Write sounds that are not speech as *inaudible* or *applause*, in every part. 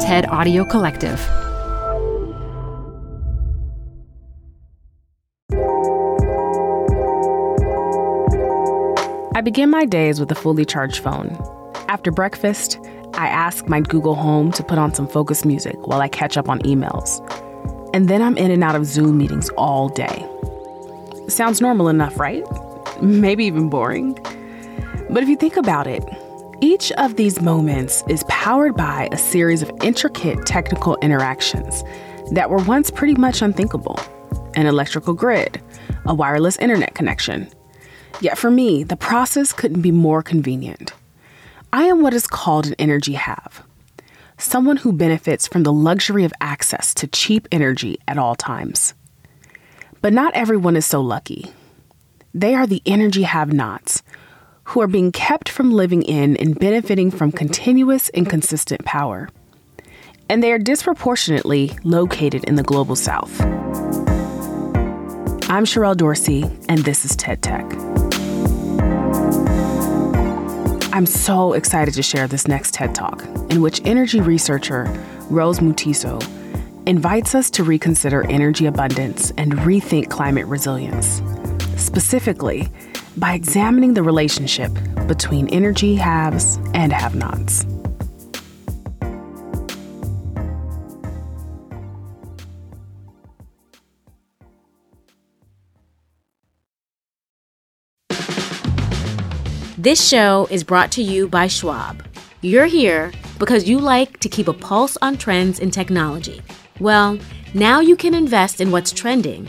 TED Audio Collective. I begin my days with a fully charged phone. After breakfast, I ask my Google Home to put on some focus music while I catch up on emails. And then I'm in and out of Zoom meetings all day. Sounds normal enough, right? *laughs* Maybe even boring. But if you think about it, each of these moments is powered by a series of intricate technical interactions that were once pretty much unthinkable an electrical grid, a wireless internet connection. Yet for me, the process couldn't be more convenient. I am what is called an energy have someone who benefits from the luxury of access to cheap energy at all times. But not everyone is so lucky. They are the energy have nots who are being kept from living in and benefiting from continuous and consistent power. And they are disproportionately located in the global south. I'm Sherrell Dorsey, and this is TED Tech. I'm so excited to share this next TED Talk, in which energy researcher Rose Mutiso invites us to reconsider energy abundance and rethink climate resilience. Specifically, by examining the relationship between energy haves and have nots. This show is brought to you by Schwab. You're here because you like to keep a pulse on trends in technology. Well, now you can invest in what's trending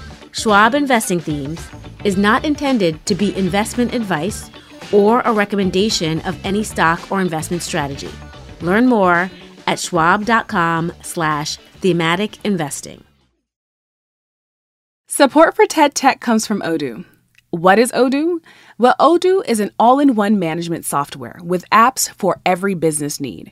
Schwab Investing Themes is not intended to be investment advice or a recommendation of any stock or investment strategy. Learn more at schwab.com slash thematic investing. Support for TED Tech comes from Odoo. What is Odoo? Well, Odoo is an all in one management software with apps for every business need.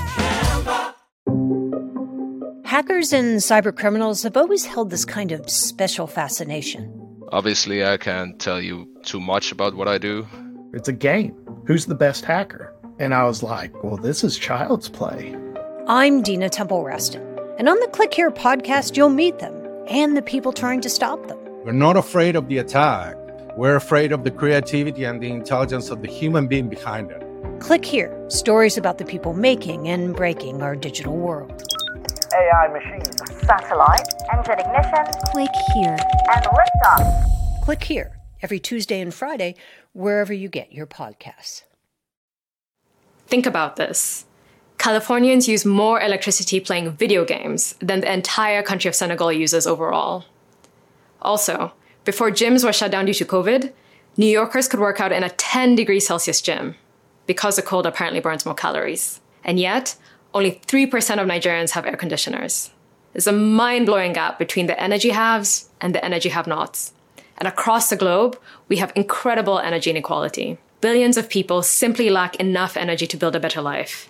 Hackers and cybercriminals have always held this kind of special fascination. Obviously, I can't tell you too much about what I do. It's a game. Who's the best hacker? And I was like, well, this is child's play. I'm Dina Temple Raston. And on the Click Here podcast, you'll meet them and the people trying to stop them. We're not afraid of the attack. We're afraid of the creativity and the intelligence of the human being behind it. Click Here stories about the people making and breaking our digital world. AI machines, satellite, engine ignition, click here, and liftoff. Click Here every Tuesday and Friday, wherever you get your podcasts. Think about this. Californians use more electricity playing video games than the entire country of Senegal uses overall. Also, before gyms were shut down due to COVID, New Yorkers could work out in a 10 degrees Celsius gym because the cold apparently burns more calories. And yet, only 3% of Nigerians have air conditioners. There's a mind blowing gap between the energy haves and the energy have nots. And across the globe, we have incredible energy inequality. Billions of people simply lack enough energy to build a better life.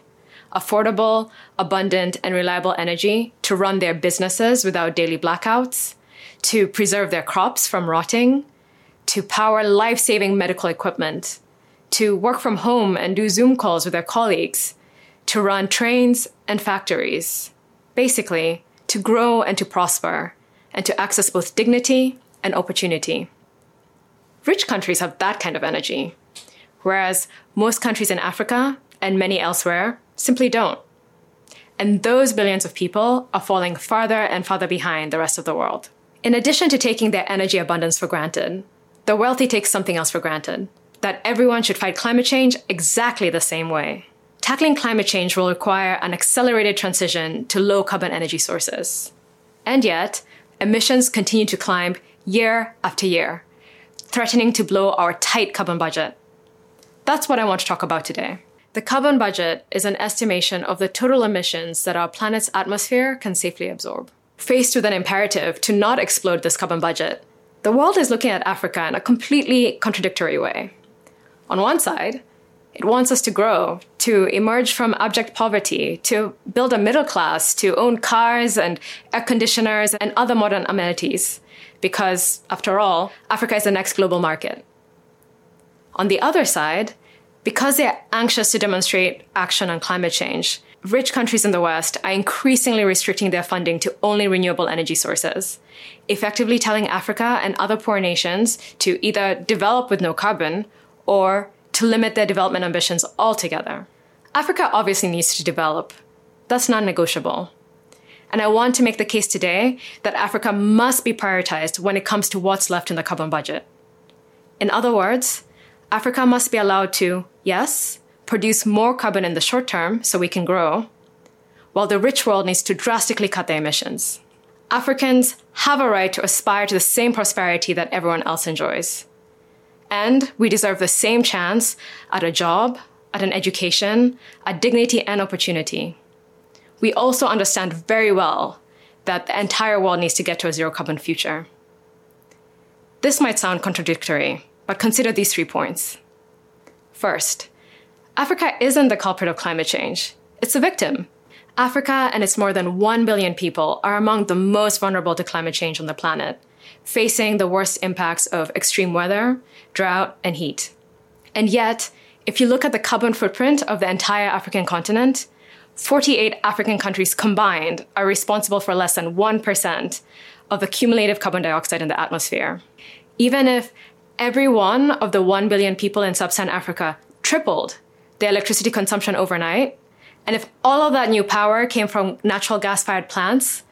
affordable, abundant, and reliable energy to run their businesses without daily blackouts, to preserve their crops from rotting, to power life saving medical equipment, to work from home and do Zoom calls with their colleagues, to run trains and factories. Basically, to grow and to prosper, and to access both dignity and opportunity. Rich countries have that kind of energy, whereas most countries in Africa and many elsewhere simply don't. And those billions of people are falling farther and farther behind the rest of the world. In addition to taking their energy abundance for granted, the wealthy take something else for granted that everyone should fight climate change exactly the same way. Tackling climate change will require an accelerated transition to low carbon energy sources. And yet, emissions continue to climb year after year, threatening to blow our tight carbon budget. That's what I want to talk about today. The carbon budget is an estimation of the total emissions that our planet's atmosphere can safely absorb. Faced with an imperative to not explode this carbon budget, the world is looking at Africa in a completely contradictory way. On one side, it wants us to grow, to emerge from abject poverty, to build a middle class, to own cars and air conditioners and other modern amenities, because, after all, Africa is the next global market. On the other side, because they're anxious to demonstrate action on climate change, rich countries in the West are increasingly restricting their funding to only renewable energy sources, effectively telling Africa and other poor nations to either develop with no carbon or to limit their development ambitions altogether. Africa obviously needs to develop. That's non negotiable. And I want to make the case today that Africa must be prioritized when it comes to what's left in the carbon budget. In other words, Africa must be allowed to, yes, produce more carbon in the short term so we can grow, while the rich world needs to drastically cut their emissions. Africans have a right to aspire to the same prosperity that everyone else enjoys. And we deserve the same chance at a job, at an education, at dignity and opportunity. We also understand very well that the entire world needs to get to a zero carbon future. This might sound contradictory, but consider these three points. First, Africa isn't the culprit of climate change, it's a victim. Africa and its more than 1 billion people are among the most vulnerable to climate change on the planet, facing the worst impacts of extreme weather, drought, and heat. And yet, if you look at the carbon footprint of the entire African continent, 48 African countries combined are responsible for less than 1% of the cumulative carbon dioxide in the atmosphere. Even if every one of the 1 billion people in sub Saharan Africa tripled their electricity consumption overnight, and if all of that new power came from natural gas fired plants,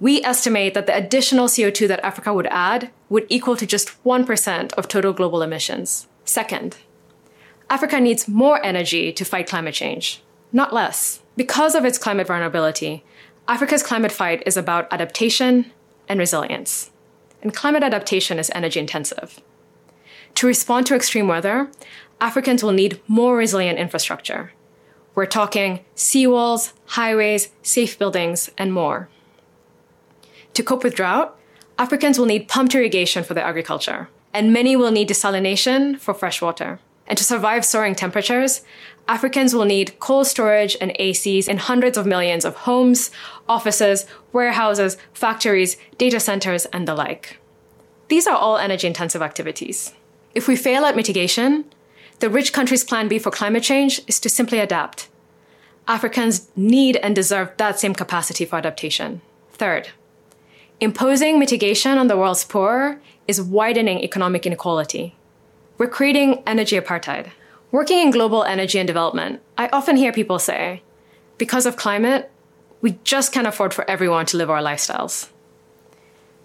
we estimate that the additional CO2 that Africa would add would equal to just 1% of total global emissions. Second, Africa needs more energy to fight climate change, not less. Because of its climate vulnerability, Africa's climate fight is about adaptation and resilience. And climate adaptation is energy intensive. To respond to extreme weather, Africans will need more resilient infrastructure. We're talking seawalls, highways, safe buildings, and more. To cope with drought, Africans will need pumped irrigation for their agriculture, and many will need desalination for fresh water. And to survive soaring temperatures, Africans will need cold storage and ACs in hundreds of millions of homes, offices, warehouses, factories, data centers, and the like. These are all energy intensive activities. If we fail at mitigation, the rich country's plan B for climate change is to simply adapt. Africans need and deserve that same capacity for adaptation. Third, imposing mitigation on the world's poor is widening economic inequality. We're creating energy apartheid. Working in global energy and development, I often hear people say, because of climate, we just can't afford for everyone to live our lifestyles.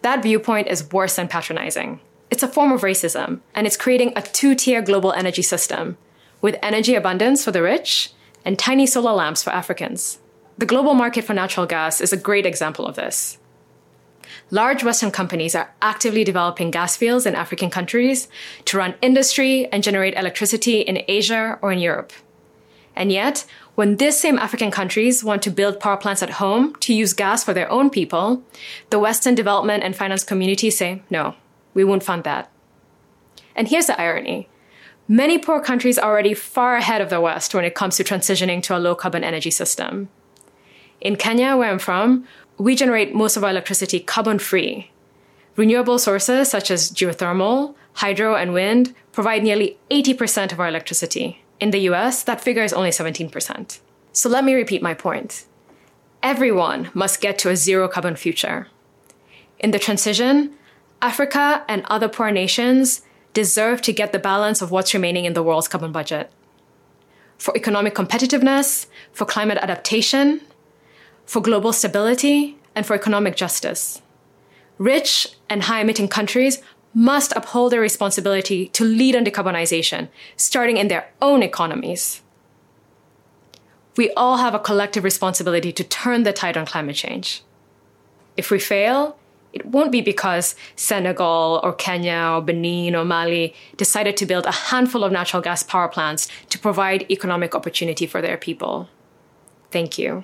That viewpoint is worse than patronizing. It's a form of racism, and it's creating a two tier global energy system with energy abundance for the rich and tiny solar lamps for Africans. The global market for natural gas is a great example of this. Large Western companies are actively developing gas fields in African countries to run industry and generate electricity in Asia or in Europe. And yet, when these same African countries want to build power plants at home to use gas for their own people, the Western development and finance community say, no, we won't fund that. And here's the irony Many poor countries are already far ahead of the West when it comes to transitioning to a low carbon energy system. In Kenya, where I'm from, we generate most of our electricity carbon free. Renewable sources such as geothermal, hydro, and wind provide nearly 80% of our electricity. In the US, that figure is only 17%. So let me repeat my point. Everyone must get to a zero carbon future. In the transition, Africa and other poor nations deserve to get the balance of what's remaining in the world's carbon budget. For economic competitiveness, for climate adaptation, for global stability, and for economic justice. Rich and high emitting countries must uphold their responsibility to lead on decarbonization, starting in their own economies. We all have a collective responsibility to turn the tide on climate change. If we fail, it won't be because Senegal or Kenya or Benin or Mali decided to build a handful of natural gas power plants to provide economic opportunity for their people. Thank you.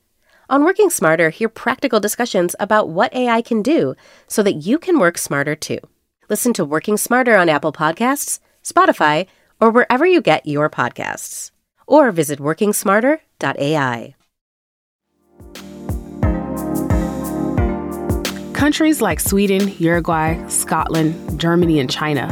On Working Smarter, hear practical discussions about what AI can do so that you can work smarter too. Listen to Working Smarter on Apple Podcasts, Spotify, or wherever you get your podcasts. Or visit workingsmarter.ai. Countries like Sweden, Uruguay, Scotland, Germany, and China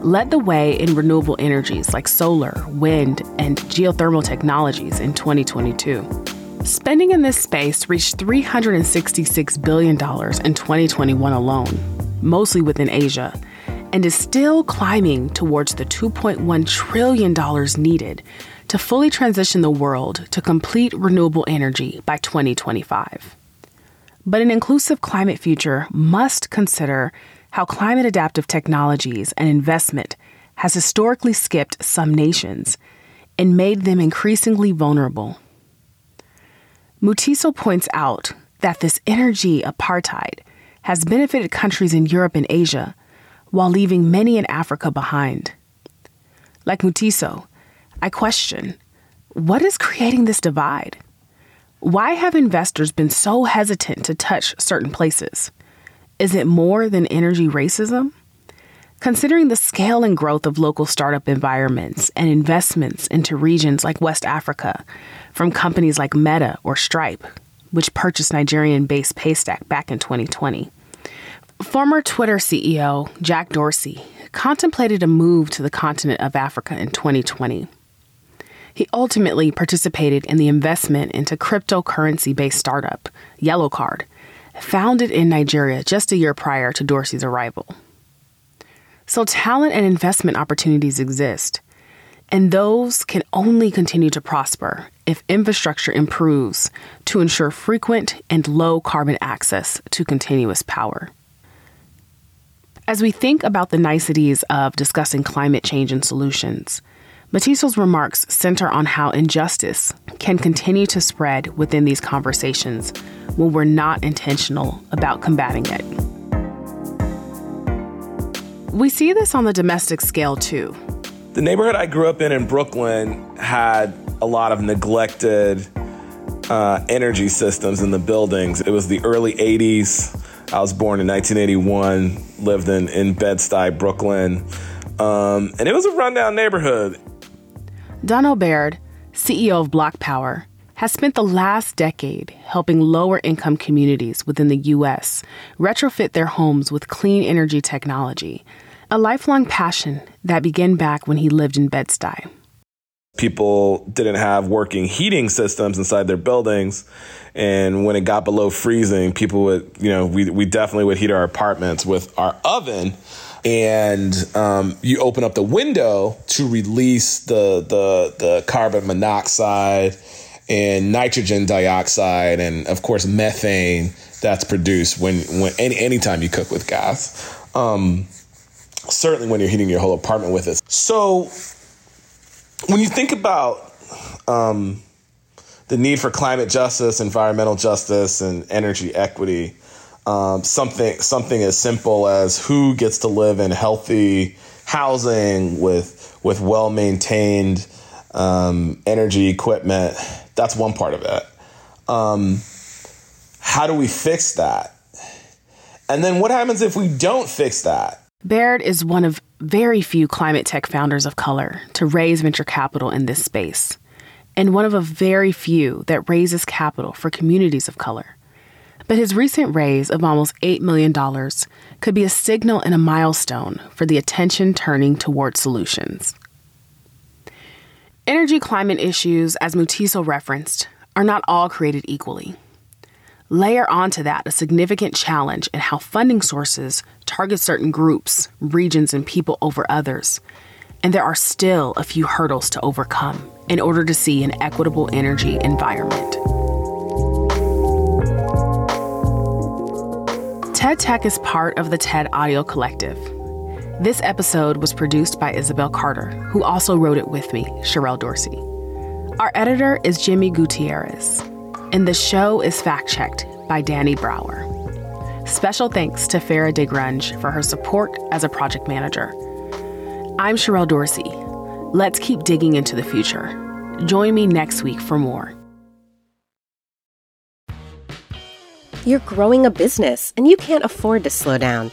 led the way in renewable energies like solar, wind, and geothermal technologies in 2022. Spending in this space reached $366 billion in 2021 alone mostly within Asia, and is still climbing towards the $2.1 trillion needed to fully transition the world to complete renewable energy by 2025. But an inclusive climate future must consider how climate adaptive technologies and investment has historically skipped some nations and made them increasingly vulnerable. Mutiso points out that this energy apartheid has benefited countries in Europe and Asia while leaving many in Africa behind. Like Mutiso, I question what is creating this divide? Why have investors been so hesitant to touch certain places? Is it more than energy racism? Considering the scale and growth of local startup environments and investments into regions like West Africa from companies like Meta or Stripe, which purchased Nigerian based Paystack back in 2020. Former Twitter CEO Jack Dorsey contemplated a move to the continent of Africa in 2020. He ultimately participated in the investment into cryptocurrency based startup, Yellow Card, founded in Nigeria just a year prior to Dorsey's arrival. So, talent and investment opportunities exist, and those can only continue to prosper if infrastructure improves to ensure frequent and low carbon access to continuous power. As we think about the niceties of discussing climate change and solutions, Mutiso's remarks center on how injustice can continue to spread within these conversations when we're not intentional about combating it. We see this on the domestic scale too. The neighborhood I grew up in in Brooklyn had a lot of neglected uh, energy systems in the buildings. It was the early 80s. I was born in 1981, lived in, in Bed-Stuy, Brooklyn. Um, and it was a rundown neighborhood. Donnel Baird, CEO of BlocPower, has spent the last decade helping lower income communities within the U.S. retrofit their homes with clean energy technology a lifelong passion that began back when he lived in Bed-Stuy. People didn't have working heating systems inside their buildings. And when it got below freezing, people would, you know, we, we definitely would heat our apartments with our oven. And um, you open up the window to release the, the, the carbon monoxide and nitrogen dioxide, and of course, methane that's produced when, when any anytime you cook with gas. Um, certainly when you're heating your whole apartment with it. So when you think about um, the need for climate justice, environmental justice, and energy equity, um, something something as simple as who gets to live in healthy housing with with well maintained um, energy equipment. That's one part of it. Um, how do we fix that? And then what happens if we don't fix that? Baird is one of very few climate tech founders of color to raise venture capital in this space, and one of a very few that raises capital for communities of color. But his recent raise of almost $8 million could be a signal and a milestone for the attention turning toward solutions. Energy climate issues, as Mutiso referenced, are not all created equally. Layer onto that a significant challenge in how funding sources target certain groups, regions, and people over others. And there are still a few hurdles to overcome in order to see an equitable energy environment. TED Tech is part of the TED Audio Collective. This episode was produced by Isabel Carter, who also wrote it with me, Sherrell Dorsey. Our editor is Jimmy Gutierrez and the show is fact checked by Danny Brower. Special thanks to Farah DeGrunge for her support as a project manager. I'm Sherrell Dorsey. Let's keep digging into the future. Join me next week for more. You're growing a business and you can't afford to slow down.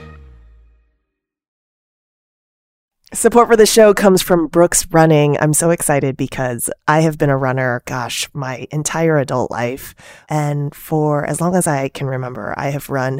Support for the show comes from Brooks Running. I'm so excited because I have been a runner, gosh, my entire adult life. And for as long as I can remember, I have run